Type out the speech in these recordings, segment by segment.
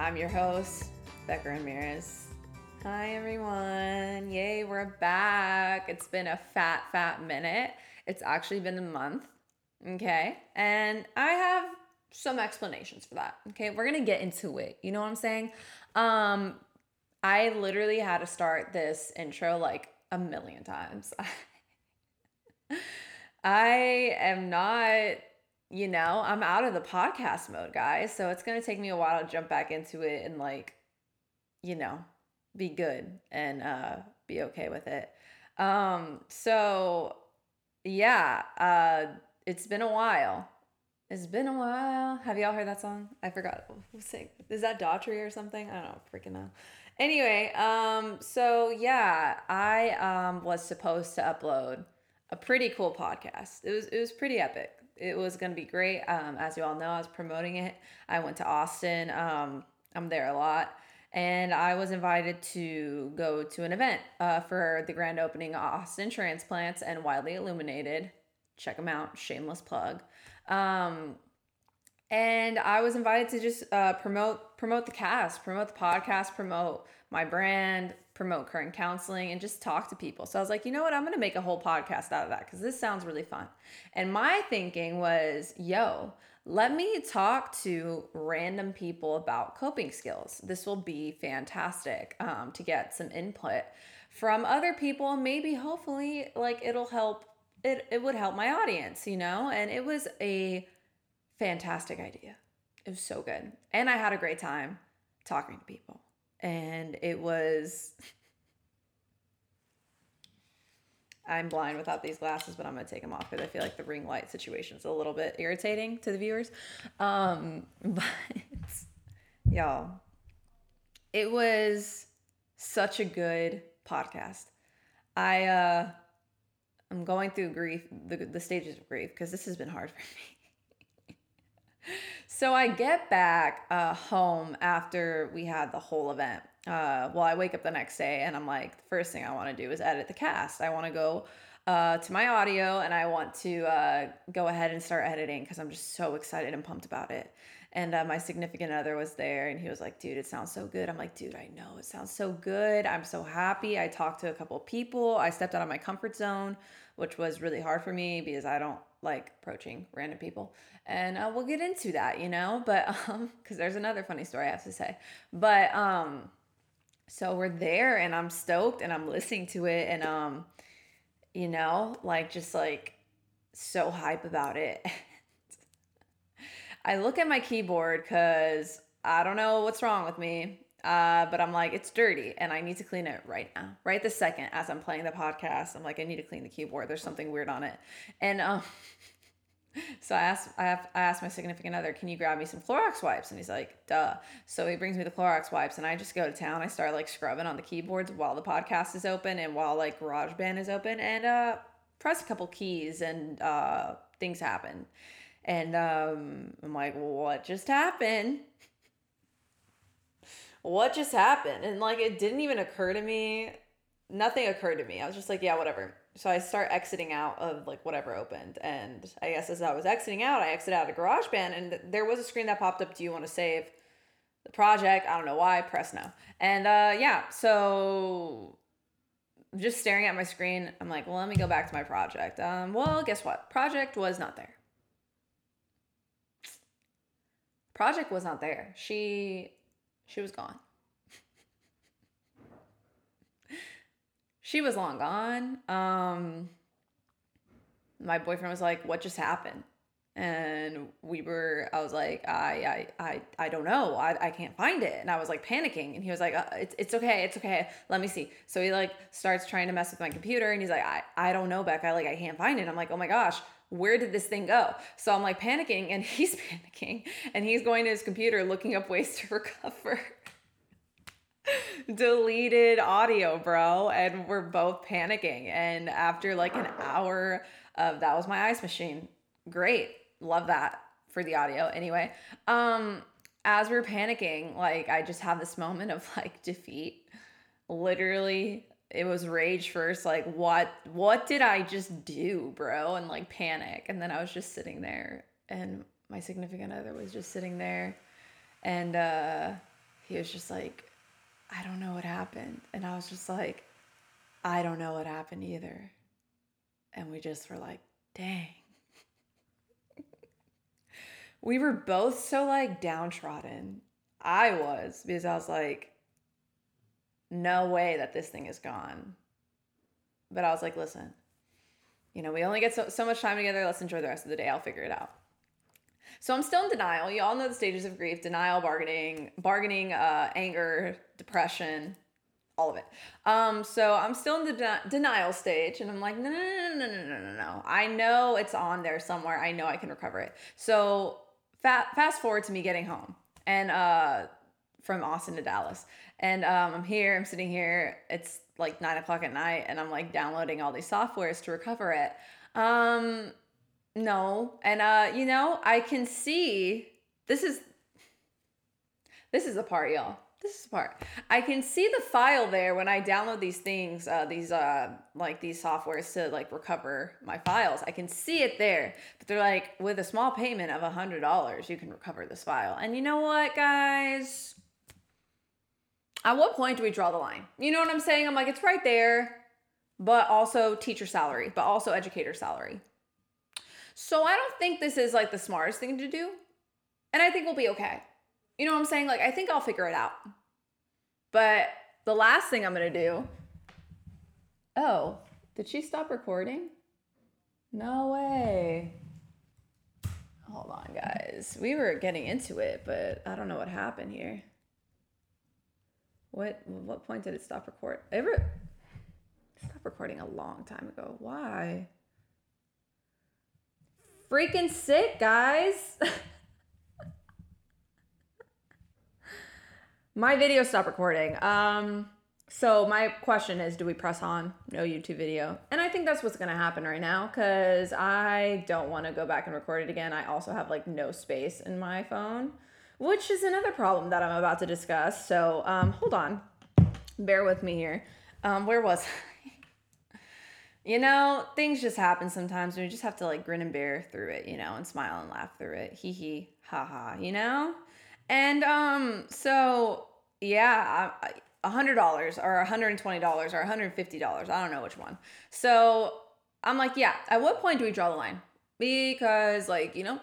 I'm your host, Becca Ramirez. Hi, everyone. Yay, we're back. It's been a fat, fat minute. It's actually been a month. Okay. And I have some explanations for that. Okay. We're going to get into it. You know what I'm saying? Um, I literally had to start this intro like a million times. I am not, you know, I'm out of the podcast mode, guys. So it's going to take me a while to jump back into it and like, you know, be good and uh be okay with it. Um so yeah, uh it's been a while. It's been a while. Have y'all heard that song? I forgot who sang. Is that Daughtry or something? I don't know, freaking know. Anyway, um, so yeah, I um was supposed to upload a pretty cool podcast. It was it was pretty epic. It was gonna be great. Um, as you all know, I was promoting it. I went to Austin. Um, I'm there a lot. And I was invited to go to an event uh, for the grand opening Austin Transplants and Wildly Illuminated. Check them out. Shameless plug. Um, and I was invited to just uh, promote promote the cast, promote the podcast, promote my brand, promote current counseling, and just talk to people. So I was like, you know what? I'm gonna make a whole podcast out of that because this sounds really fun. And my thinking was, yo, let me talk to random people about coping skills. This will be fantastic um, to get some input from other people. Maybe, hopefully, like it'll help. It it would help my audience, you know. And it was a fantastic idea. It was so good, and I had a great time talking to people. And it was I'm blind without these glasses, but I'm gonna take them off because I feel like the ring light situation is a little bit irritating to the viewers. Um, but y'all, it was such a good podcast. I uh, I'm going through grief, the the stages of grief, because this has been hard for me. So I get back uh, home after we had the whole event uh, well, I wake up the next day and I'm like, the first thing I want to do is edit the cast. I want to go uh, to my audio and I want to uh, go ahead and start editing because I'm just so excited and pumped about it. And uh, my significant other was there and he was like, dude, it sounds so good. I'm like, dude, I know it sounds so good. I'm so happy. I talked to a couple people. I stepped out of my comfort zone, which was really hard for me because I don't like approaching random people. And uh, we'll get into that, you know, but um, because there's another funny story I have to say. But um, so we're there and I'm stoked and I'm listening to it and um you know, like just like so hype about it. I look at my keyboard cuz I don't know what's wrong with me. Uh, but I'm like, it's dirty and I need to clean it right now. Right this second as I'm playing the podcast, I'm like, I need to clean the keyboard. There's something weird on it. And um so I asked, I, have, I asked my significant other, can you grab me some Clorox wipes? And he's like, duh. So he brings me the Clorox wipes, and I just go to town. I start like scrubbing on the keyboards while the podcast is open and while like GarageBand is open, and uh, press a couple keys, and uh, things happen. And um, I'm like, what just happened? What just happened? And like, it didn't even occur to me. Nothing occurred to me. I was just like, yeah, whatever so I start exiting out of like whatever opened. And I guess as I was exiting out, I exited out of GarageBand and there was a screen that popped up, do you want to save the project? I don't know why, press no. And uh, yeah, so just staring at my screen, I'm like, well, let me go back to my project. Um, well, guess what? Project was not there. Project was not there. She she was gone. she was long gone. Um, my boyfriend was like, "What just happened?" And we were, I was like, I, I, I, I don't know. I, I can't find it. And I was like panicking. And he was like, uh, it's, it's okay. It's okay. Let me see. So he like starts trying to mess with my computer. And he's like, I, I don't know, Becca. Like, I can't find it. I'm like, oh my gosh, where did this thing go? So I'm like panicking and he's panicking and he's going to his computer looking up ways to recover deleted audio, bro. And we're both panicking. And after like an hour of that was my ice machine. Great. Love that for the audio. Anyway, um, as we're panicking, like I just have this moment of like defeat. Literally, it was rage first, like what what did I just do, bro? And like panic. And then I was just sitting there and my significant other was just sitting there and uh, he was just like, I don't know what happened. And I was just like, I don't know what happened either. And we just were like, dang. we were both so like downtrodden. I was because I was like, no way that this thing is gone. But I was like, listen, you know, we only get so, so much time together. Let's enjoy the rest of the day. I'll figure it out. So I'm still in denial. You all know the stages of grief denial, bargaining, bargaining, uh, anger, depression, all of it. Um, so I'm still in the de- denial stage, and I'm like, no, no, no, no, no, no, no, no. I know it's on there somewhere. I know I can recover it. So fa- fast forward to me getting home and uh, from Austin to Dallas, and um, I'm here. I'm sitting here. It's like nine o'clock at night, and I'm like downloading all these softwares to recover it. Um, no, and uh, you know, I can see this is this is a part, y'all. This is the part. I can see the file there when I download these things, uh, these uh, like these softwares to like recover my files. I can see it there, but they're like with a small payment of a hundred dollars, you can recover this file. And you know what, guys? At what point do we draw the line? You know what I'm saying? I'm like, it's right there, but also teacher salary, but also educator salary. So I don't think this is like the smartest thing to do. And I think we'll be okay. You know what I'm saying? Like, I think I'll figure it out. But the last thing I'm going to do. Oh, did she stop recording? No way. Hold on, guys. We were getting into it, but I don't know what happened here. What what point did it stop recording? Ever stop recording a long time ago. Why? Freaking sick, guys. my video stopped recording. Um, so my question is, do we press on? No YouTube video. And I think that's what's gonna happen right now because I don't want to go back and record it again. I also have like no space in my phone, which is another problem that I'm about to discuss. So um, hold on, bear with me here. Um, where was I? you know, things just happen sometimes and you just have to like grin and bear through it, you know, and smile and laugh through it. Hee hee, ha ha, you know? And um, so yeah, a hundred dollars or a hundred and twenty dollars or a hundred and fifty dollars. I don't know which one. So I'm like, yeah. At what point do we draw the line? Because like you know,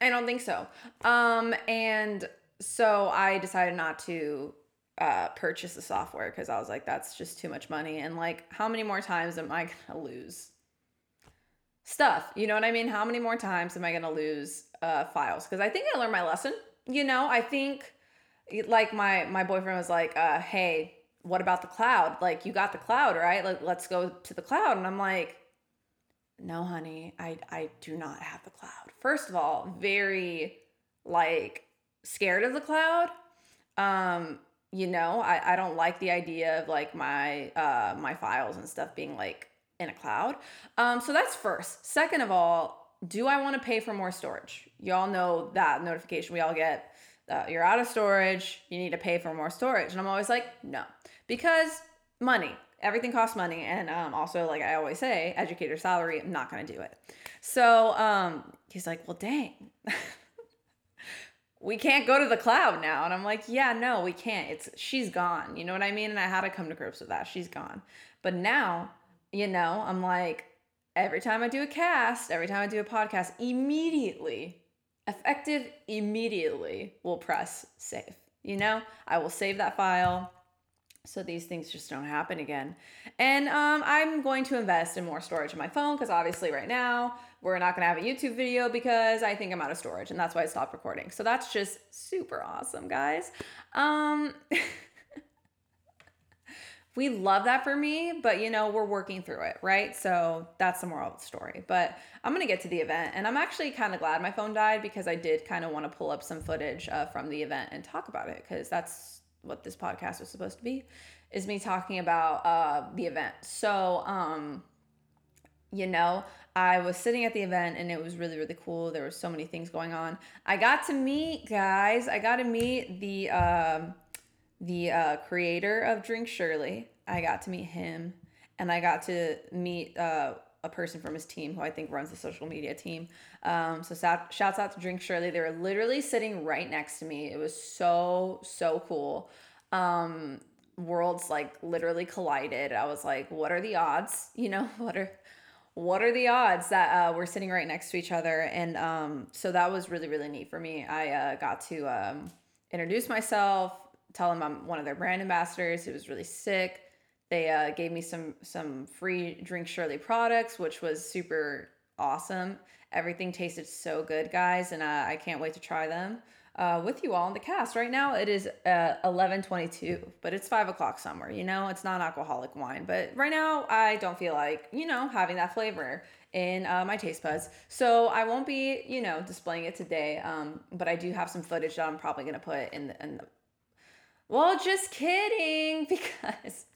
I don't think so. Um, and so I decided not to uh, purchase the software because I was like, that's just too much money. And like, how many more times am I gonna lose stuff? You know what I mean? How many more times am I gonna lose uh, files? Because I think I learned my lesson you know, I think like my my boyfriend was like, uh, "Hey, what about the cloud? Like you got the cloud, right? Like let's go to the cloud." And I'm like, "No, honey, I I do not have the cloud." First of all, very like scared of the cloud. Um, you know, I I don't like the idea of like my uh my files and stuff being like in a cloud. Um, so that's first. Second of all, do I want to pay for more storage? Y'all know that notification we all get. Uh, you're out of storage. You need to pay for more storage. And I'm always like, no, because money. Everything costs money. And um, also, like I always say, educator salary, I'm not going to do it. So um, he's like, well, dang. we can't go to the cloud now. And I'm like, yeah, no, we can't. It's she's gone. You know what I mean? And I had to come to grips with that. She's gone. But now, you know, I'm like, every time I do a cast, every time I do a podcast, immediately, effective immediately, will press save. You know, I will save that file so these things just don't happen again. And um, I'm going to invest in more storage on my phone because obviously, right now, we're not going to have a YouTube video because I think I'm out of storage and that's why I stopped recording. So that's just super awesome, guys. Um, we love that for me, but you know, we're working through it, right? So that's the moral of the story. But I'm gonna get to the event, and I'm actually kind of glad my phone died because I did kind of want to pull up some footage uh, from the event and talk about it because that's what this podcast was supposed to be, is me talking about uh, the event. So, um, you know, I was sitting at the event and it was really, really cool. There were so many things going on. I got to meet guys. I got to meet the. Um, the uh, creator of Drink Surely. I got to meet him, and I got to meet uh, a person from his team who I think runs the social media team. Um, so shout, shouts out to Drink Surely. They were literally sitting right next to me. It was so so cool. Um, worlds like literally collided. I was like, what are the odds? You know, what are what are the odds that uh, we're sitting right next to each other? And um, so that was really really neat for me. I uh, got to um, introduce myself, tell them I'm one of their brand ambassadors. It was really sick. They uh, gave me some some free Drink Surely products, which was super awesome. Everything tasted so good, guys, and uh, I can't wait to try them uh, with you all in the cast. Right now it is uh, eleven twenty two, but it's five o'clock somewhere. You know, it's not alcoholic wine, but right now I don't feel like you know having that flavor in uh, my taste buds. So I won't be you know displaying it today. Um, but I do have some footage that I'm probably gonna put in the, in the well, just kidding, because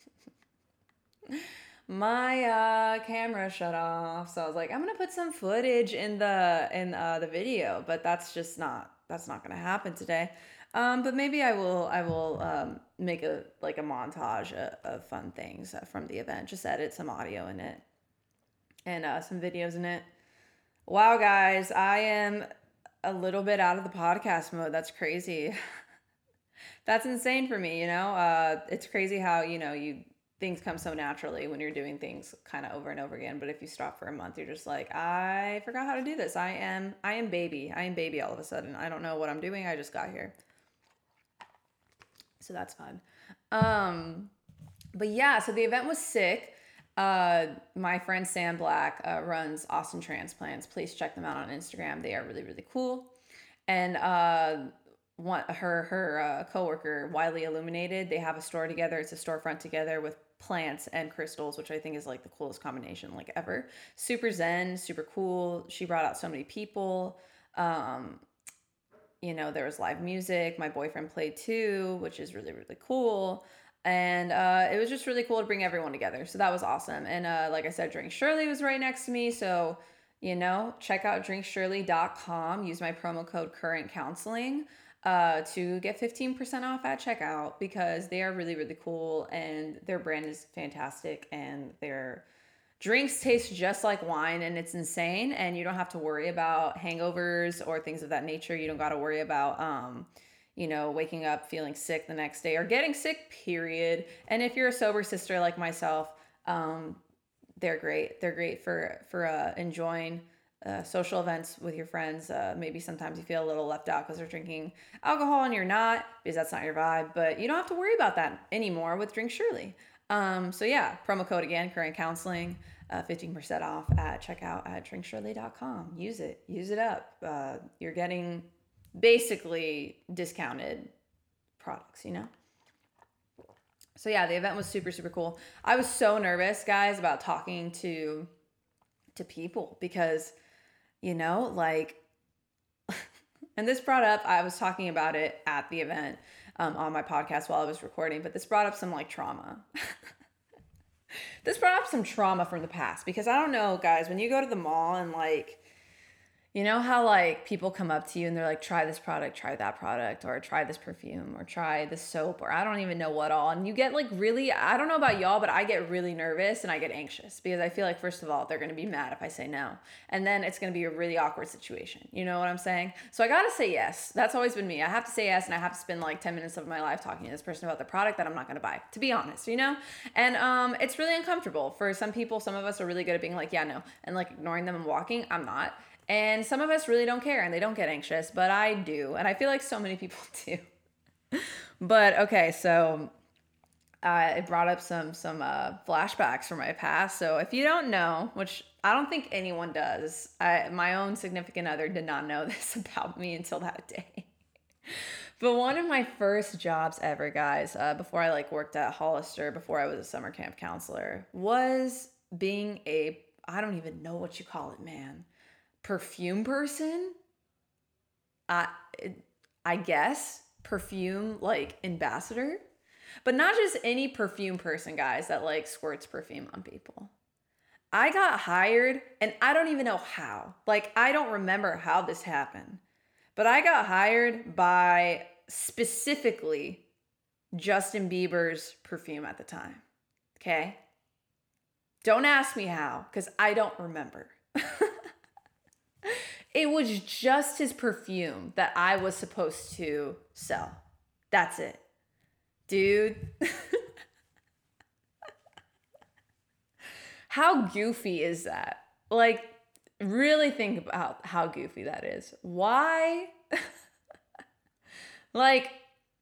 my uh, camera shut off. So I was like, I'm gonna put some footage in the in uh, the video, but that's just not that's not gonna happen today. Um, but maybe I will I will um, make a like a montage of, of fun things uh, from the event. Just edit some audio in it and uh, some videos in it. Wow, guys, I am a little bit out of the podcast mode. That's crazy. That's insane for me. You know, uh, it's crazy how you know you things come so naturally when you're doing things kind of over and over again but if you stop for a month you're just like i forgot how to do this. I am i am baby. I am baby all of a sudden. I don't know what i'm doing. I just got here. So that's fun. Um but yeah so the event was sick. Uh my friend sam black uh, runs austin transplants. Please check them out on instagram. They are really really cool. And uh one her her uh, coworker Wildly Illuminated. They have a store together. It's a storefront together with plants and crystals, which I think is like the coolest combination like ever. Super zen, super cool. She brought out so many people. Um, you know, there was live music. My boyfriend played too, which is really really cool. And uh, it was just really cool to bring everyone together. So that was awesome. And uh, like I said, Drink Surely was right next to me. So, you know, check out drinksurely.com. Use my promo code current counseling uh, to get 15% off at checkout because they are really, really cool and their brand is fantastic and their drinks taste just like wine and it's insane. And you don't have to worry about hangovers or things of that nature. You don't got to worry about, um, you know, waking up feeling sick the next day or getting sick, period. And if you're a sober sister like myself, um, they're great. They're great for for uh, enjoying uh, social events with your friends. Uh, maybe sometimes you feel a little left out because they're drinking alcohol and you're not because that's not your vibe. But you don't have to worry about that anymore with Drink Surely. Um, so yeah, promo code again, current counseling, uh, 15% off at checkout at drinksurely.com. Use it, use it up. Uh, you're getting basically discounted products, you know? So yeah, the event was super, super cool. I was so nervous, guys, about talking to to people because you know, like, and this brought up, I was talking about it at the event um, on my podcast while I was recording, but this brought up some like trauma. this brought up some trauma from the past because I don't know, guys, when you go to the mall and like, you know how like people come up to you and they're like, try this product, try that product, or try this perfume, or try this soap, or I don't even know what all. And you get like really, I don't know about y'all, but I get really nervous and I get anxious because I feel like, first of all, they're gonna be mad if I say no. And then it's gonna be a really awkward situation. You know what I'm saying? So I gotta say yes. That's always been me. I have to say yes and I have to spend like 10 minutes of my life talking to this person about the product that I'm not gonna buy, to be honest, you know? And um, it's really uncomfortable. For some people, some of us are really good at being like, yeah, no, and like ignoring them and walking. I'm not. And some of us really don't care and they don't get anxious, but I do. And I feel like so many people do. but okay, so uh, it brought up some some uh, flashbacks from my past. So if you don't know, which I don't think anyone does, I, my own significant other did not know this about me until that day. but one of my first jobs ever, guys, uh, before I like worked at Hollister, before I was a summer camp counselor, was being a I don't even know what you call it, man perfume person. I I guess perfume like ambassador, but not just any perfume person, guys, that like squirts perfume on people. I got hired and I don't even know how. Like I don't remember how this happened. But I got hired by specifically Justin Bieber's perfume at the time. Okay? Don't ask me how, because I don't remember. it was just his perfume that I was supposed to sell. That's it. Dude. how goofy is that? Like, really think about how goofy that is. Why? like,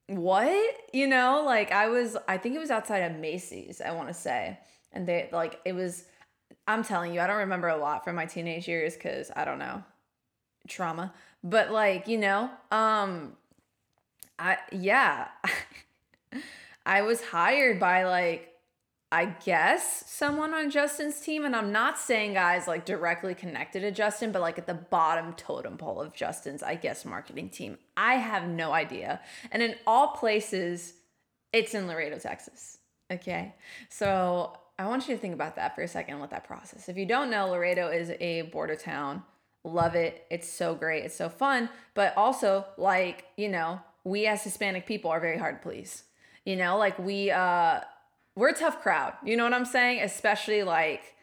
what? You know, like I was, I think it was outside of Macy's, I want to say. And they, like, it was, I'm telling you, I don't remember a lot from my teenage years because I don't know, trauma. But like, you know, um, I, yeah, I was hired by like I guess someone on Justin's team. And I'm not saying guys like directly connected to Justin, but like at the bottom totem pole of Justin's, I guess, marketing team. I have no idea. And in all places, it's in Laredo, Texas. Okay. So I want you to think about that for a second let that process. If you don't know, Laredo is a border town. Love it. It's so great. It's so fun. But also, like, you know, we as Hispanic people are very hard to please. You know, like we, uh, we're a tough crowd. You know what I'm saying? Especially like,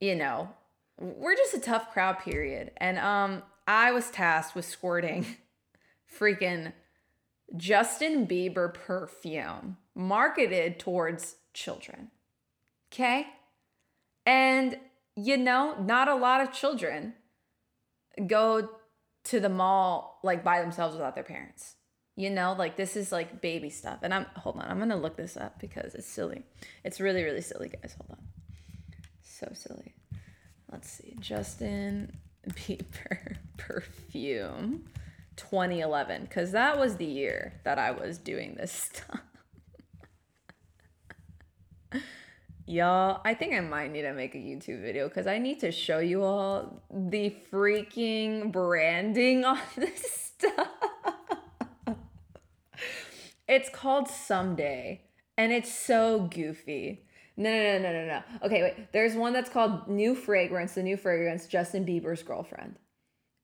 you know, we're just a tough crowd, period. And um, I was tasked with squirting freaking Justin Bieber perfume marketed towards children. Okay? And you know, not a lot of children go to the mall like by themselves without their parents. You know, like this is like baby stuff. And I'm hold on, I'm gonna look this up because it's silly. It's really, really silly, guys. Hold on. So silly. Let's see. Justin Bieber perfume 2011. Because that was the year that I was doing this stuff. Y'all, I think I might need to make a YouTube video because I need to show you all the freaking branding on this stuff. It's called Someday, and it's so goofy. No, no, no, no, no, no. Okay, wait. There's one that's called New Fragrance, the new fragrance, Justin Bieber's girlfriend.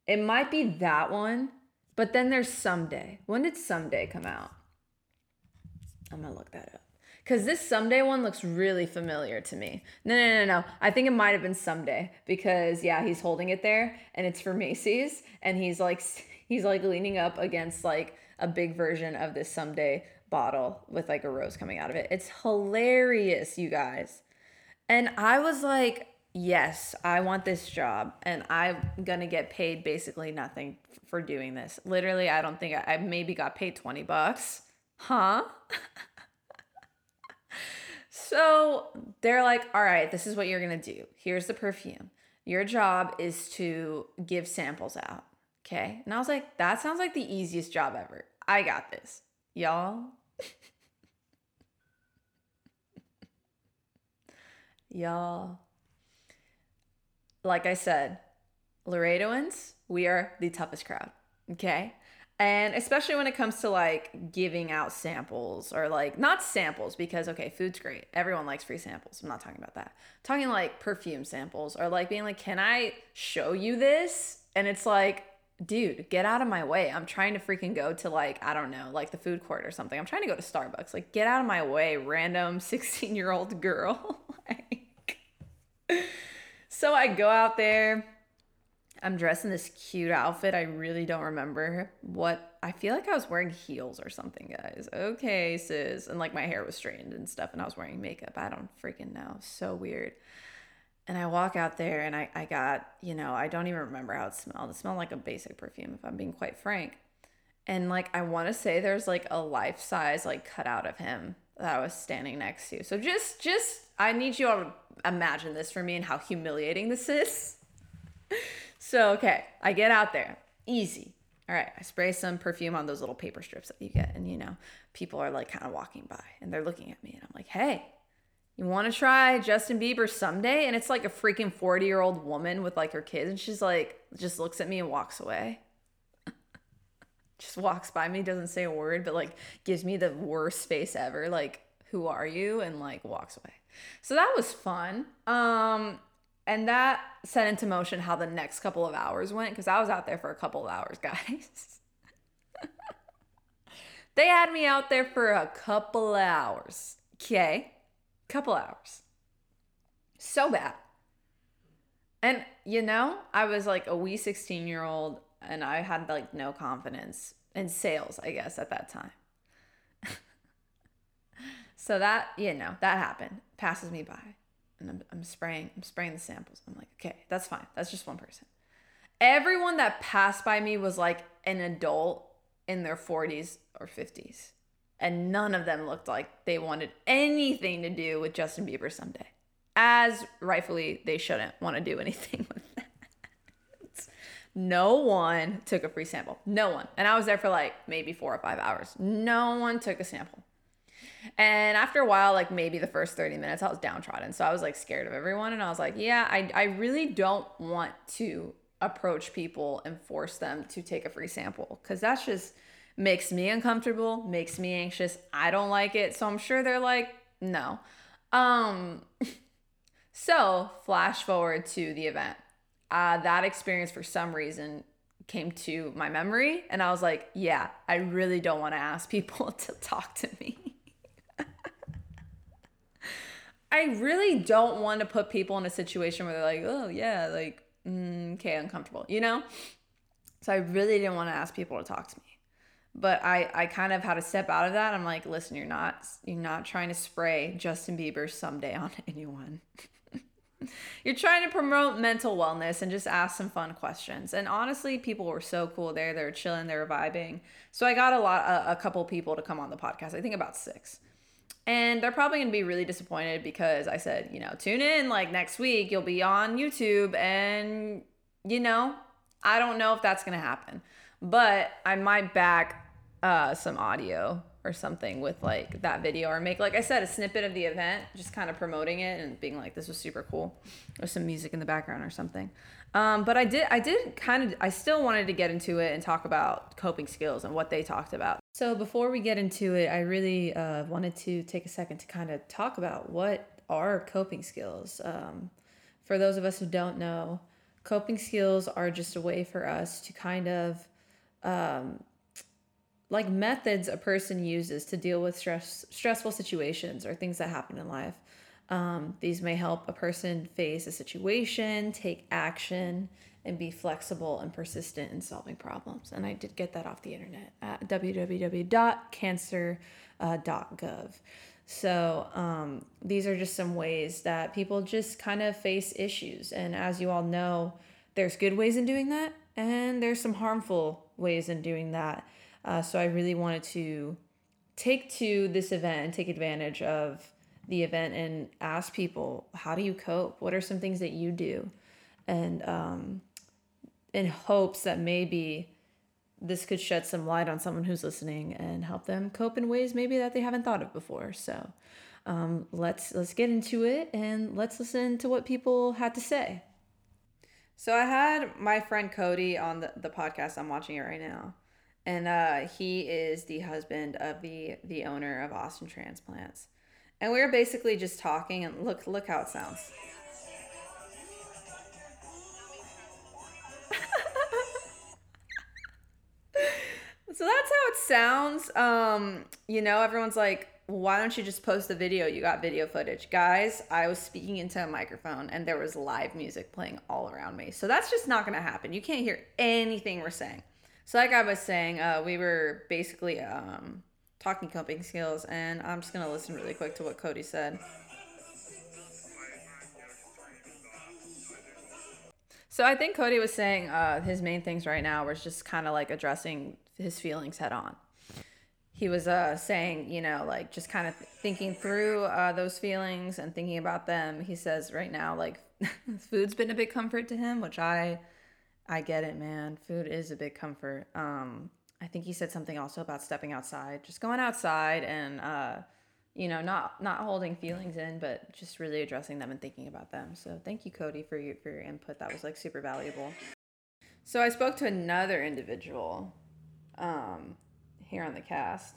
It might be that one, but then there's Someday. When did Someday come out? I'm gonna look that up. Because this Someday one looks really familiar to me. No, no, no, no. I think it might have been Someday because, yeah, he's holding it there and it's for Macy's and he's like, he's like leaning up against like a big version of this someday bottle with like a rose coming out of it. It's hilarious, you guys. And I was like, yes, I want this job and I'm going to get paid basically nothing for doing this. Literally, I don't think I, I maybe got paid 20 bucks. Huh? so they're like, all right, this is what you're going to do. Here's the perfume. Your job is to give samples out. Okay. And I was like, that sounds like the easiest job ever. I got this. Y'all. Y'all. Like I said, Laredoans, we are the toughest crowd. Okay. And especially when it comes to like giving out samples or like not samples because okay, food's great. Everyone likes free samples. I'm not talking about that. I'm talking like perfume samples or like being like, "Can I show you this?" And it's like, dude, get out of my way. I'm trying to freaking go to like, I don't know, like the food court or something. I'm trying to go to Starbucks. Like, get out of my way, random 16 year old girl. like, so I go out there. I'm dressed in this cute outfit. I really don't remember what I feel like I was wearing heels or something, guys. Okay, sis. And like my hair was straightened and stuff, and I was wearing makeup. I don't freaking know. So weird. And I walk out there and I, I got, you know, I don't even remember how it smelled. It smelled like a basic perfume, if I'm being quite frank. And like, I want to say there's like a life size, like cutout of him that I was standing next to. So just, just, I need you all to imagine this for me and how humiliating this is. so, okay, I get out there. Easy. All right, I spray some perfume on those little paper strips that you get. And, you know, people are like kind of walking by and they're looking at me. And I'm like, hey, you want to try Justin Bieber someday? And it's like a freaking 40 year old woman with like her kids. And she's like, just looks at me and walks away. just walks by me, doesn't say a word, but like gives me the worst face ever. Like, who are you? And like walks away. So that was fun. Um, and that set into motion how the next couple of hours went because I was out there for a couple of hours, guys. they had me out there for a couple of hours. Okay couple hours. So bad. And you know, I was like a wee 16 year old and I had like no confidence in sales, I guess, at that time. so that, you know, that happened. Passes me by. And I'm, I'm spraying, I'm spraying the samples. I'm like, okay, that's fine. That's just one person. Everyone that passed by me was like an adult in their 40s or 50s. And none of them looked like they wanted anything to do with Justin Bieber someday. As rightfully they shouldn't want to do anything with that. No one took a free sample. No one. And I was there for like maybe four or five hours. No one took a sample. And after a while, like maybe the first 30 minutes, I was downtrodden. So I was like scared of everyone. And I was like, yeah, I, I really don't want to approach people and force them to take a free sample because that's just makes me uncomfortable, makes me anxious. I don't like it. So I'm sure they're like, no. Um so flash forward to the event. Uh, that experience for some reason came to my memory and I was like, yeah, I really don't want to ask people to talk to me. I really don't want to put people in a situation where they're like, oh yeah, like mm, okay, uncomfortable, you know? So I really didn't want to ask people to talk to me. But I, I kind of had to step out of that. I'm like, listen, you're not you're not trying to spray Justin Bieber someday on anyone. you're trying to promote mental wellness and just ask some fun questions. And honestly, people were so cool there. They were chilling, they were vibing. So I got a lot a, a couple people to come on the podcast. I think about six. And they're probably going to be really disappointed because I said, you know, tune in like next week, you'll be on YouTube. And, you know, I don't know if that's going to happen, but I might back uh, some audio or something with like that video or make, like I said, a snippet of the event, just kind of promoting it and being like, this was super cool with some music in the background or something. Um, but I did, I did kind of, I still wanted to get into it and talk about coping skills and what they talked about. So before we get into it, I really uh, wanted to take a second to kind of talk about what are coping skills. Um, for those of us who don't know, coping skills are just a way for us to kind of um, like methods a person uses to deal with stress stressful situations or things that happen in life um, these may help a person face a situation, take action, and be flexible and persistent in solving problems. And I did get that off the internet at www.cancer.gov. So um, these are just some ways that people just kind of face issues. And as you all know, there's good ways in doing that, and there's some harmful ways in doing that. Uh, so I really wanted to take to this event and take advantage of the event and ask people how do you cope? What are some things that you do? And um, in hopes that maybe this could shed some light on someone who's listening and help them cope in ways maybe that they haven't thought of before. So um, let's let's get into it and let's listen to what people had to say. So i had my friend cody on the, the podcast i'm watching it right now. And uh, he is the husband of the the owner of austin transplants and we were basically just talking and look look how it sounds. so that's how it sounds. Um, you know, everyone's like, why don't you just post the video? You got video footage. Guys, I was speaking into a microphone and there was live music playing all around me. So that's just not going to happen. You can't hear anything we're saying. So like I was saying, uh, we were basically um, talking coping skills, and I'm just gonna listen really quick to what Cody said. So I think Cody was saying uh, his main things right now was just kind of like addressing his feelings head on. He was uh, saying, you know, like just kind of thinking through uh, those feelings and thinking about them. He says right now, like food's been a big comfort to him, which I, I get it, man. Food is a big comfort. Um, I think he said something also about stepping outside, just going outside and uh, you know, not not holding feelings in, but just really addressing them and thinking about them. So thank you, Cody, for your for your input. That was like super valuable. So I spoke to another individual um, here on the cast.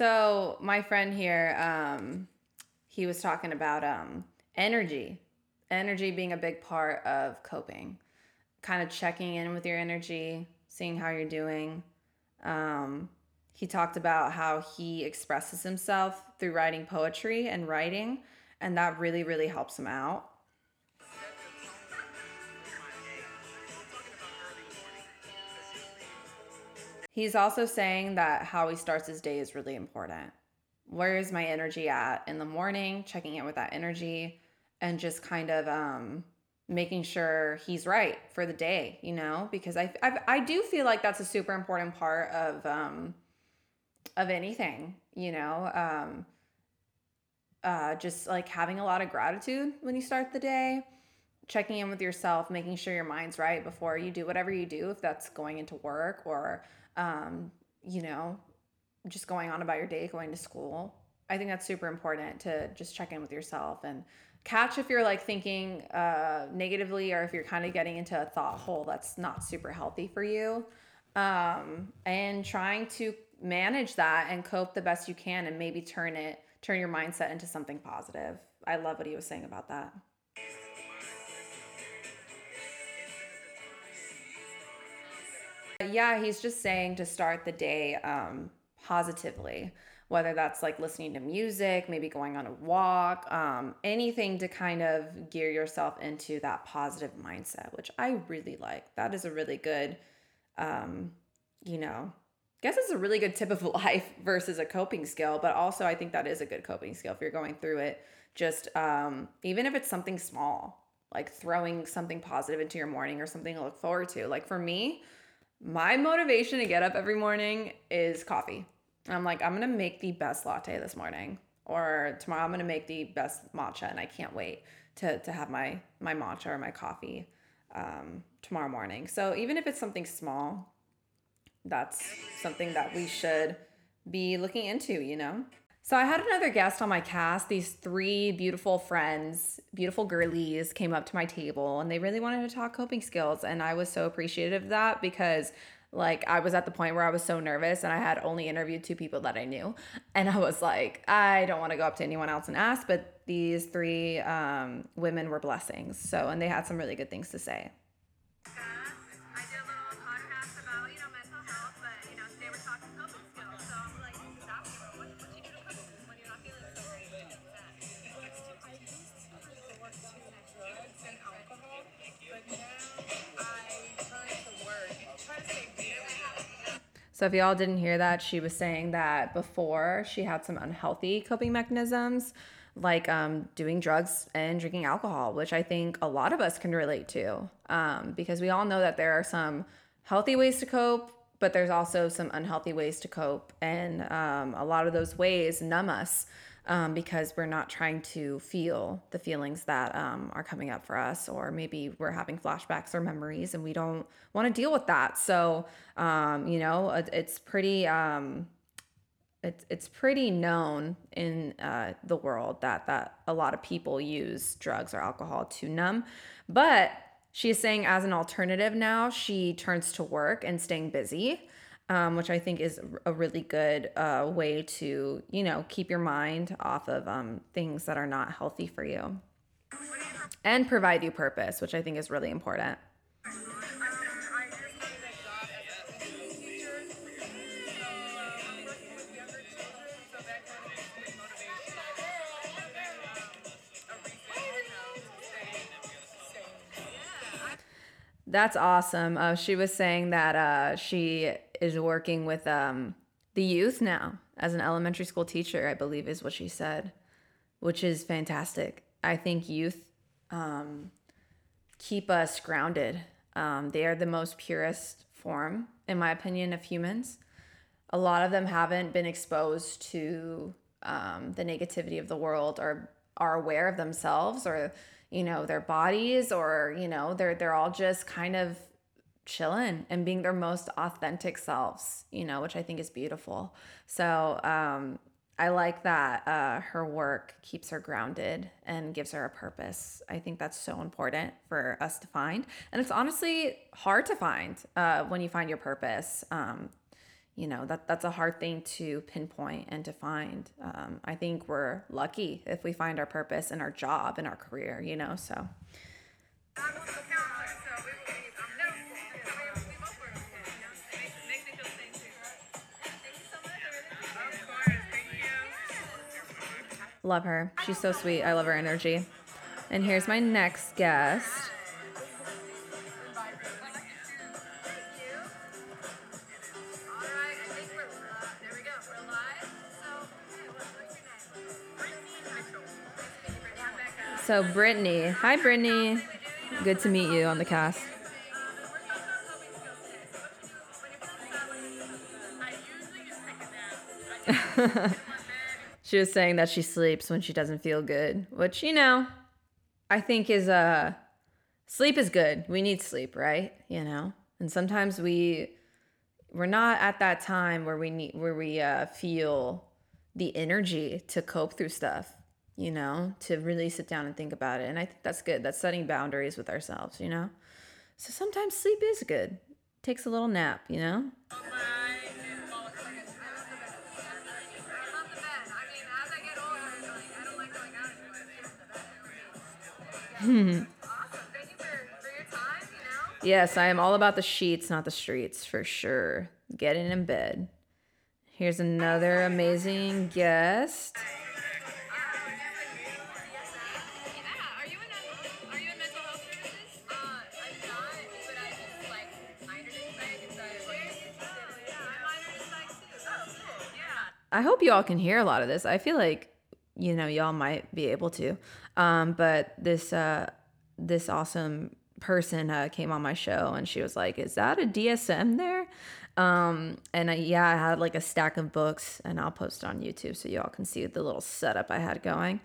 So my friend here, um, he was talking about um, energy, energy being a big part of coping, kind of checking in with your energy, seeing how you're doing. Um, he talked about how he expresses himself through writing poetry and writing, and that really, really helps him out. He's also saying that how he starts his day is really important. Where is my energy at in the morning? Checking in with that energy and just kind of um, making sure he's right for the day, you know, because I, I, I do feel like that's a super important part of, um, of anything, you know, um, uh, just like having a lot of gratitude when you start the day, checking in with yourself, making sure your mind's right before you do whatever you do, if that's going into work or, um, you know, just going on about your day, going to school. I think that's super important to just check in with yourself and catch if you're like thinking uh, negatively or if you're kind of getting into a thought hole that's not super healthy for you. Um, and trying to manage that and cope the best you can and maybe turn it, turn your mindset into something positive. I love what he was saying about that. Yeah, he's just saying to start the day um, positively, whether that's like listening to music, maybe going on a walk, um, anything to kind of gear yourself into that positive mindset, which I really like. That is a really good, um, you know, I guess it's a really good tip of life versus a coping skill, but also I think that is a good coping skill if you're going through it. Just um, even if it's something small, like throwing something positive into your morning or something to look forward to. Like for me, my motivation to get up every morning is coffee. I'm like, I'm gonna make the best latte this morning, or tomorrow I'm gonna make the best matcha, and I can't wait to to have my my matcha or my coffee um, tomorrow morning. So even if it's something small, that's something that we should be looking into. You know. So I had another guest on my cast. These three beautiful friends, beautiful girlies, came up to my table and they really wanted to talk coping skills. And I was so appreciative of that because like I was at the point where I was so nervous and I had only interviewed two people that I knew. And I was like, I don't want to go up to anyone else and ask, but these three um, women were blessings. So, and they had some really good things to say. So if y'all didn't hear that, she was saying that before she had some unhealthy coping mechanisms like um, doing drugs and drinking alcohol, which I think a lot of us can relate to um, because we all know that there are some healthy ways to cope, but there's also some unhealthy ways to cope. And um, a lot of those ways numb us um, because we're not trying to feel the feelings that um, are coming up for us, or maybe we're having flashbacks or memories and we don't want to deal with that. So, um, you know, it, it's pretty. Um, it's, it's pretty known in uh, the world that that a lot of people use drugs or alcohol to numb, but she's saying as an alternative now she turns to work and staying busy um, which I think is a really good uh, way to, you know, keep your mind off of um, things that are not healthy for you and provide you purpose, which I think is really important. That's awesome. Uh, she was saying that uh, she is working with um, the youth now as an elementary school teacher, I believe is what she said, which is fantastic. I think youth um, keep us grounded. Um, they are the most purest form, in my opinion, of humans. A lot of them haven't been exposed to um, the negativity of the world or are aware of themselves or you know their bodies or you know they're they're all just kind of chilling and being their most authentic selves, you know, which I think is beautiful. So um, I like that uh, her work keeps her grounded and gives her a purpose. I think that's so important for us to find. And it's honestly hard to find uh, when you find your purpose. Um, you know that that's a hard thing to pinpoint and to find um, i think we're lucky if we find our purpose in our job in our career you know so Love her. She's so sweet. I love her energy. And here's my next guest. So, Brittany. Hi, Brittany. Good to meet you on the cast. she was saying that she sleeps when she doesn't feel good, which, you know, I think is uh sleep is good. We need sleep, right? You know. And sometimes we we're not at that time where we need where we uh feel the energy to cope through stuff you know, to really sit down and think about it. And I think that's good. That's setting boundaries with ourselves, you know? So sometimes sleep is good. Takes a little nap, you know? Hmm. Yes, I am all about the sheets, not the streets, for sure. Getting in bed. Here's another amazing guest. I hope y'all can hear a lot of this. I feel like you know y'all might be able to, um, but this uh, this awesome person uh, came on my show and she was like, "Is that a DSM there?" Um, and I, yeah, I had like a stack of books, and I'll post on YouTube so y'all can see the little setup I had going.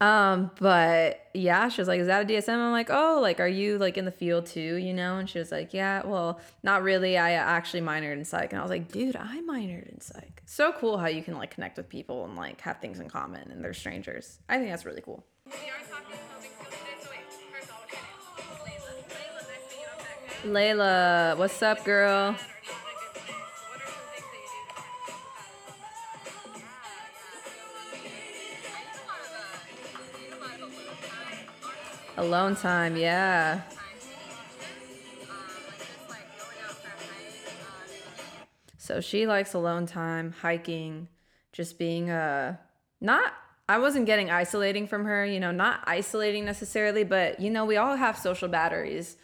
Um, but yeah, she was like, Is that a DSM? I'm like, Oh, like, are you like in the field too, you know? And she was like, Yeah, well, not really. I actually minored in psych. And I was like, Dude, I minored in psych. So cool how you can like connect with people and like have things in common and they're strangers. I think that's really cool. Layla, what's up, girl? Alone time, yeah. So she likes alone time, hiking, just being a uh, not I wasn't getting isolating from her, you know, not isolating necessarily, but you know, we all have social batteries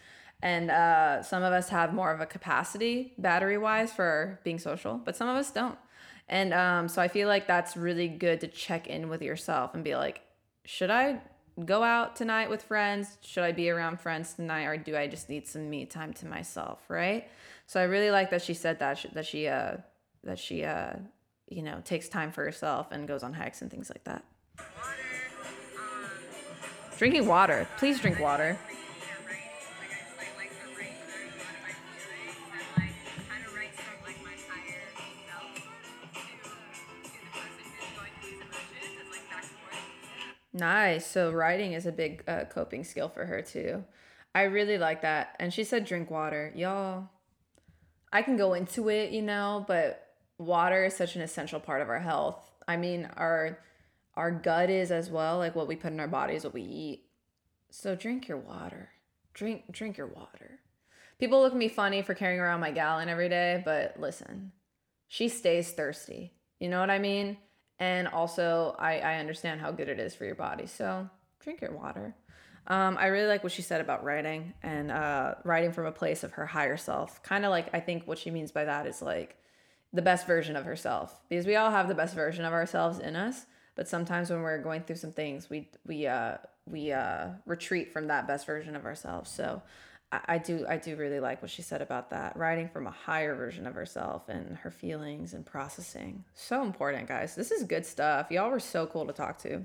and uh, some of us have more of a capacity battery wise for being social, but some of us don't. And um, so I feel like that's really good to check in with yourself and be like, should I go out tonight with friends? Should I be around friends tonight or do I just need some me time to myself, right? So I really like that she said that that she uh that she uh you know takes time for herself and goes on hikes and things like that. Drinking water. Please drink water. Nice. So writing is a big uh, coping skill for her too. I really like that. And she said drink water. Y'all, I can go into it, you know, but water is such an essential part of our health. I mean, our our gut is as well, like what we put in our bodies, what we eat. So drink your water. Drink drink your water. People look at me funny for carrying around my gallon every day, but listen. She stays thirsty. You know what I mean? And also, I, I understand how good it is for your body. So drink your water. Um, I really like what she said about writing and uh, writing from a place of her higher self. Kind of like, I think what she means by that is like the best version of herself. Because we all have the best version of ourselves in us. But sometimes when we're going through some things, we, we, uh, we uh, retreat from that best version of ourselves. So I, do I do really like what she said about that. Writing from a higher version of herself and her feelings and processing. So important, guys. This is good stuff. Y'all were so cool to talk to.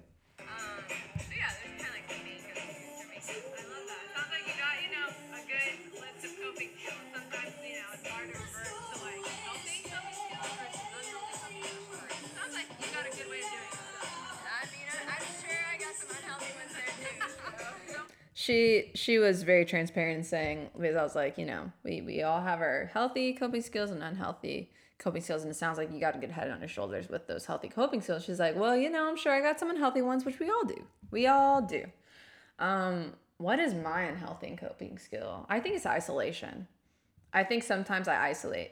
She she was very transparent in saying because I was like, you know, we we all have our healthy coping skills and unhealthy coping skills and it sounds like you got a good head on your shoulders with those healthy coping skills. She's like well you know i'm sure i got some unhealthy ones which we all do. We all do. Um what is my unhealthy coping skill? I think it's isolation. I think sometimes i isolate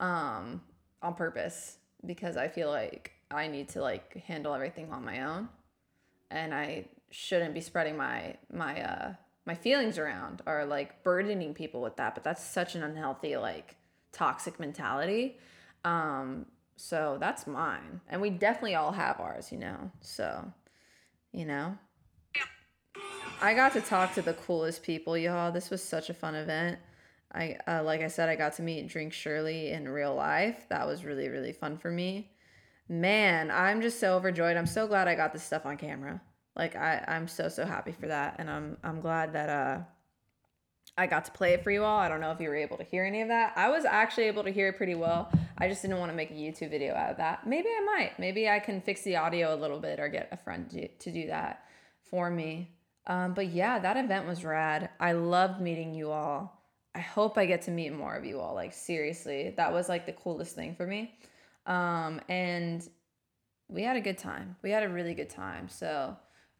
um on purpose because i feel like i need to like handle everything on my own and i shouldn't be spreading my my uh my feelings around or like burdening people with that but that's such an unhealthy like toxic mentality. Um, so that's mine. And we definitely all have ours, you know. So, you know. I got to talk to the coolest people, y'all. This was such a fun event. I uh, like I said, I got to meet Drink Surely in real life. That was really really fun for me. Man, I'm just so overjoyed. I'm so glad I got this stuff on camera. Like I I'm so so happy for that, and I'm I'm glad that uh I got to play it for you all. I don't know if you were able to hear any of that. I was actually able to hear it pretty well. I just didn't want to make a YouTube video out of that. Maybe I might. Maybe I can fix the audio a little bit or get a friend to, do that for me. Um, but yeah, that event was rad. I loved meeting you all. I hope I get to meet more of you all. Like, seriously, that was like the coolest thing for me. Um, and we had a good time. We had a really good time. So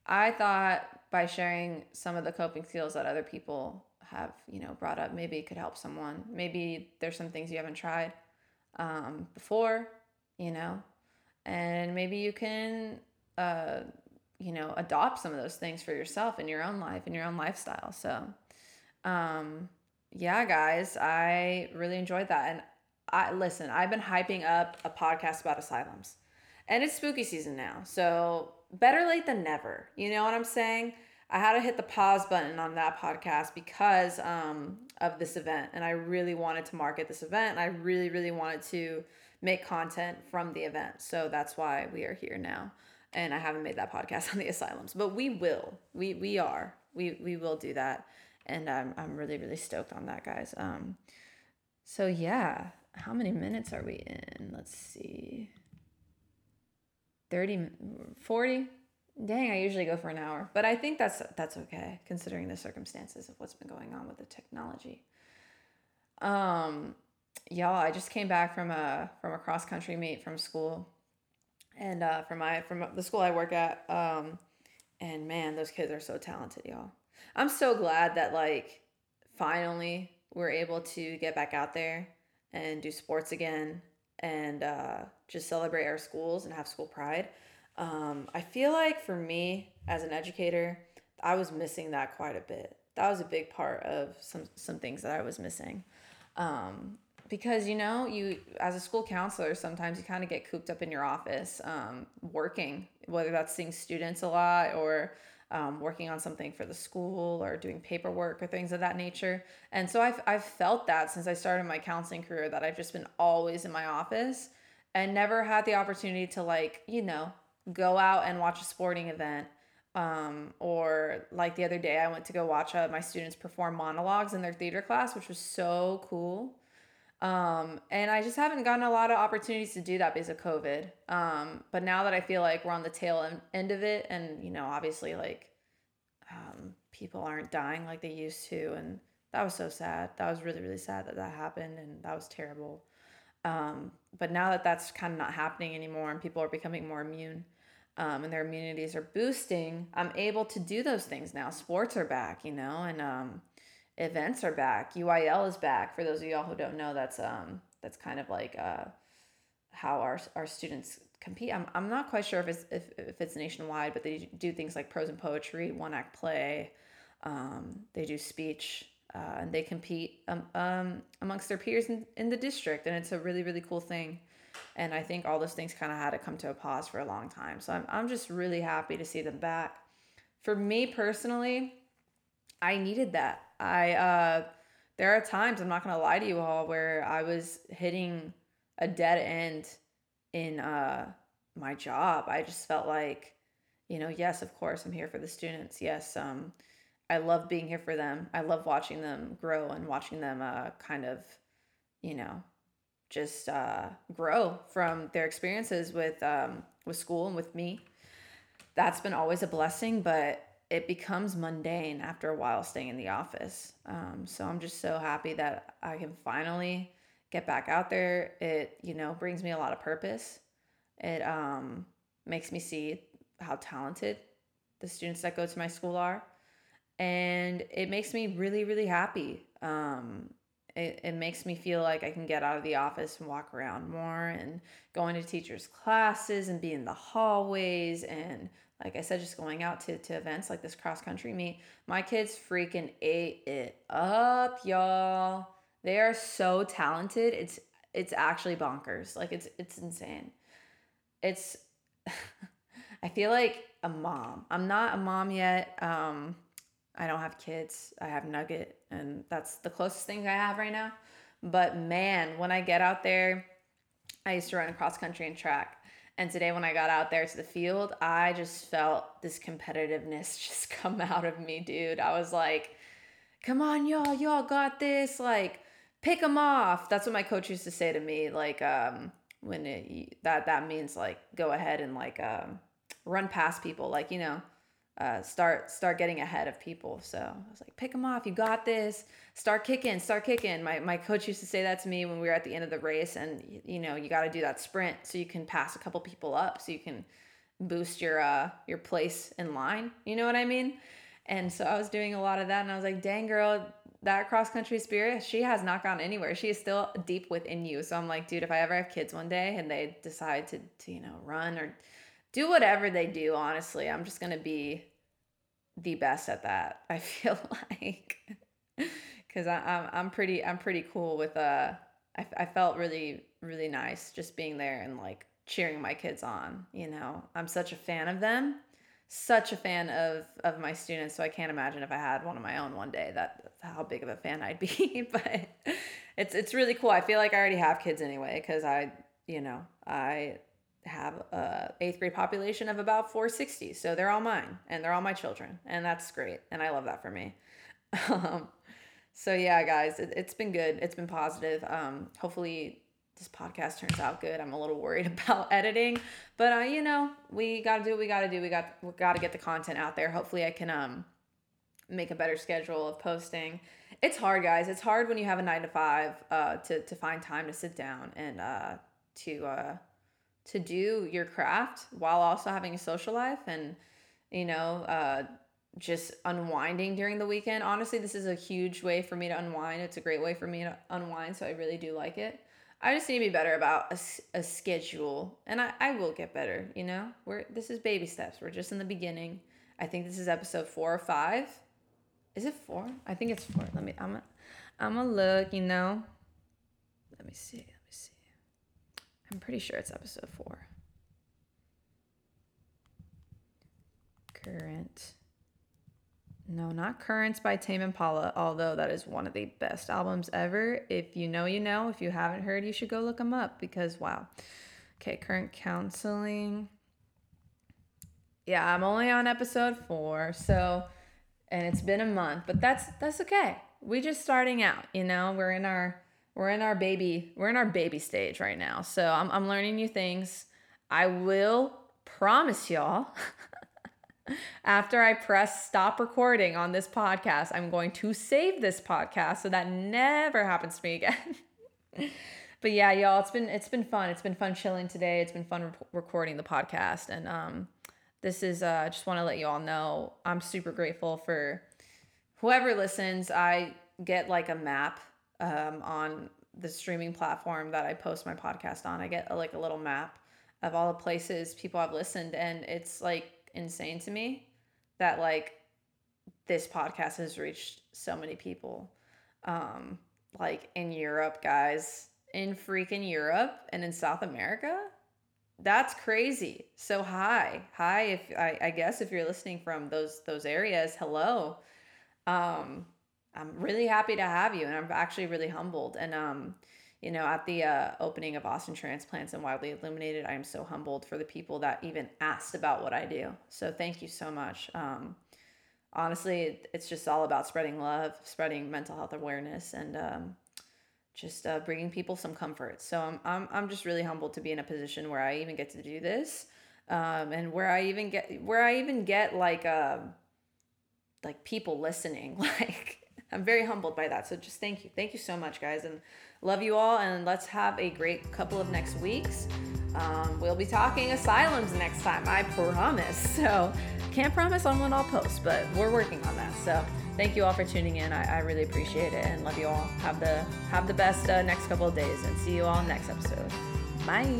I thought by sharing some of the coping skills that other people have you know brought up maybe it could help someone. Maybe there's some things you haven't tried um, before you know? And maybe you can uh, you know adopt some of those things for yourself in your own life in your own lifestyle. So um, yeah guys i really enjoyed that. And i listen i've been hyping up a podcast about asylums. And it's spooky season now. So better late than never you know what i'm saying I had to hit the pause button on that podcast because um, of this event. And I really wanted to market this event. And I really, really wanted to make content from the event. So that's why we are here now. And I haven't made that podcast on the asylums, but we will. We we are. We we will do that. And I'm I'm really, really stoked on that, guys. Um so yeah, how many minutes are we in? Let's see. 30 40 Dang, I usually go for an hour, but I think that's that's okay considering the circumstances of what's been going on with the technology. Um, y'all, I just came back from a from a cross country meet from school, and uh, from my from the school I work at. Um, and man, those kids are so talented, y'all. I'm so glad that like finally we're able to get back out there and do sports again and uh, just celebrate our schools and have school pride um, I feel like for me as an educator, I was missing that quite a bit. That was a big part of some some things that I was missing. Um, because you know, you as a school counselor, sometimes you kind of get cooped up in your office, um, working, whether that's seeing students a lot or um, working on something for the school or doing paperwork or things of that nature. And so I've, I've felt that since I started my counseling career that I've just been always in my office and never had the opportunity to like, you know, go out and watch a sporting event. Um, or like the other day, I went to go watch uh, my students perform monologues in their theater class, which was so cool. Um, and I just haven't gotten a lot of opportunities to do that because of COVID. Um, but now that I feel like we're on the tail end of it, and you know, obviously, like um, people aren't dying like they used to, and that was so sad. That was really, really sad that that happened, and that was terrible. Um, but now that that's kind of not happening anymore and people are becoming more immune um, and their immunities are boosting, I'm able to do those things now. Sports are back, you know, and um, events are back. UIL is back. For those of y'all who don't know, that's um, that's kind of like uh, how our our students compete. I'm, I'm not quite sure if it's if, if it's nationwide, but they do things like prose and poetry, one act play. Um, they do speech uh, and they compete um, um, amongst their peers in, in the district and it's a really really cool thing and i think all those things kind of had to come to a pause for a long time so I'm, I'm just really happy to see them back for me personally i needed that i uh, there are times i'm not to lie to you all where i was hitting a dead end in uh, my job i just felt like you know yes of course i'm here for the students yes um, I love being here for them. I love watching them grow and watching them uh, kind of, you know, just uh, grow from their experiences with um, with school and with me. That's been always a blessing, but it becomes mundane after a while staying in the office. Um, so I'm just so happy that I can finally get back out there. It, you know, brings me a lot of purpose. It um, makes me see how talented the students that go to my school are. And it makes me really, really happy. Um, it, it makes me feel like I can get out of the office and walk around more and go into teachers' classes and be in the hallways and like I said, just going out to, to events like this cross country meet. My kids freaking ate it up, y'all. They are so talented. It's it's actually bonkers. Like it's it's insane. It's I feel like a mom. I'm not a mom yet. Um I don't have kids. I have Nugget and that's the closest thing I have right now. But man, when I get out there, I used to run cross country and track. And today, when I got out there to the field, I just felt this competitiveness just come out of me, dude. I was like, come on, y'all, y'all got this. Like, pick them off. That's what my coach used to say to me. Like, um, when it, that that means like go ahead and like um, run past people. Like, you know, uh, start start getting ahead of people. So I was like, pick them off. You got this. Start kicking. Start kicking. My my coach used to say that to me when we were at the end of the race, and you know you got to do that sprint so you can pass a couple people up, so you can boost your uh your place in line. You know what I mean? And so I was doing a lot of that, and I was like, dang girl, that cross country spirit, she has not gone anywhere. She is still deep within you. So I'm like, dude, if I ever have kids one day and they decide to, to you know, run or do whatever they do, honestly, I'm just going to be the best at that. I feel like because I'm I'm pretty I'm pretty cool with uh I, I felt really really nice just being there and like cheering my kids on. You know, I'm such a fan of them such a fan of of my students so i can't imagine if i had one of my own one day that how big of a fan i'd be but it's it's really cool i feel like i already have kids anyway because i you know i have a eighth grade population of about 460 so they're all mine and they're all my children and that's great and i love that for me um, so yeah guys it, has been good it's been positive um, hopefully this podcast turns out good. I'm a little worried about editing, but uh, you know, we got to do what we got to do. We got we got to get the content out there. Hopefully, I can um make a better schedule of posting. It's hard, guys. It's hard when you have a nine to five uh, to to find time to sit down and uh, to uh, to do your craft while also having a social life and you know uh, just unwinding during the weekend. Honestly, this is a huge way for me to unwind. It's a great way for me to unwind, so I really do like it. I just need to be better about a, a schedule, and I, I will get better. You know, we're this is baby steps. We're just in the beginning. I think this is episode four or five. Is it four? I think it's four. Let me. I'm. A, I'm gonna look. You know. Let me see. I'm pretty sure it's episode four. Current. No, not Currents by Tame Impala, although that is one of the best albums ever. If you know, you know. If you haven't heard, you should go look them up because wow. Okay, current counseling. Yeah, I'm only on episode 4, so and it's been a month, but that's that's okay. We just starting out, you know. We're in our we're in our baby we're in our baby stage right now. So I'm I'm learning new things. I will promise y'all After I press stop recording on this podcast, I'm going to save this podcast so that never happens to me again. but yeah, y'all, it's been it's been fun. It's been fun chilling today. It's been fun re- recording the podcast, and um, this is uh, I just want to let you all know I'm super grateful for whoever listens. I get like a map um, on the streaming platform that I post my podcast on. I get a, like a little map of all the places people have listened, and it's like insane to me that like this podcast has reached so many people. Um, like in Europe, guys, in freaking Europe and in South America. That's crazy. So hi, hi. If I, I guess if you're listening from those those areas, hello. Um, I'm really happy to have you, and I'm actually really humbled. And um, you know, at the uh, opening of Austin Transplants and Wildly Illuminated, I am so humbled for the people that even asked about what I do. So thank you so much. Um, honestly, it's just all about spreading love, spreading mental health awareness, and um, just uh, bringing people some comfort. So I'm, I'm, I'm just really humbled to be in a position where I even get to do this, um, and where I even get where I even get like uh, like people listening, like I'm very humbled by that. So just thank you. Thank you so much, guys. And love you all. And let's have a great couple of next weeks. Um, we'll be talking asylums next time, I promise. So can't promise on when I'll post, but we're working on that. So thank you all for tuning in. I, I really appreciate it and love you all. Have the have the best uh, next couple of days and see you all next episode. Bye.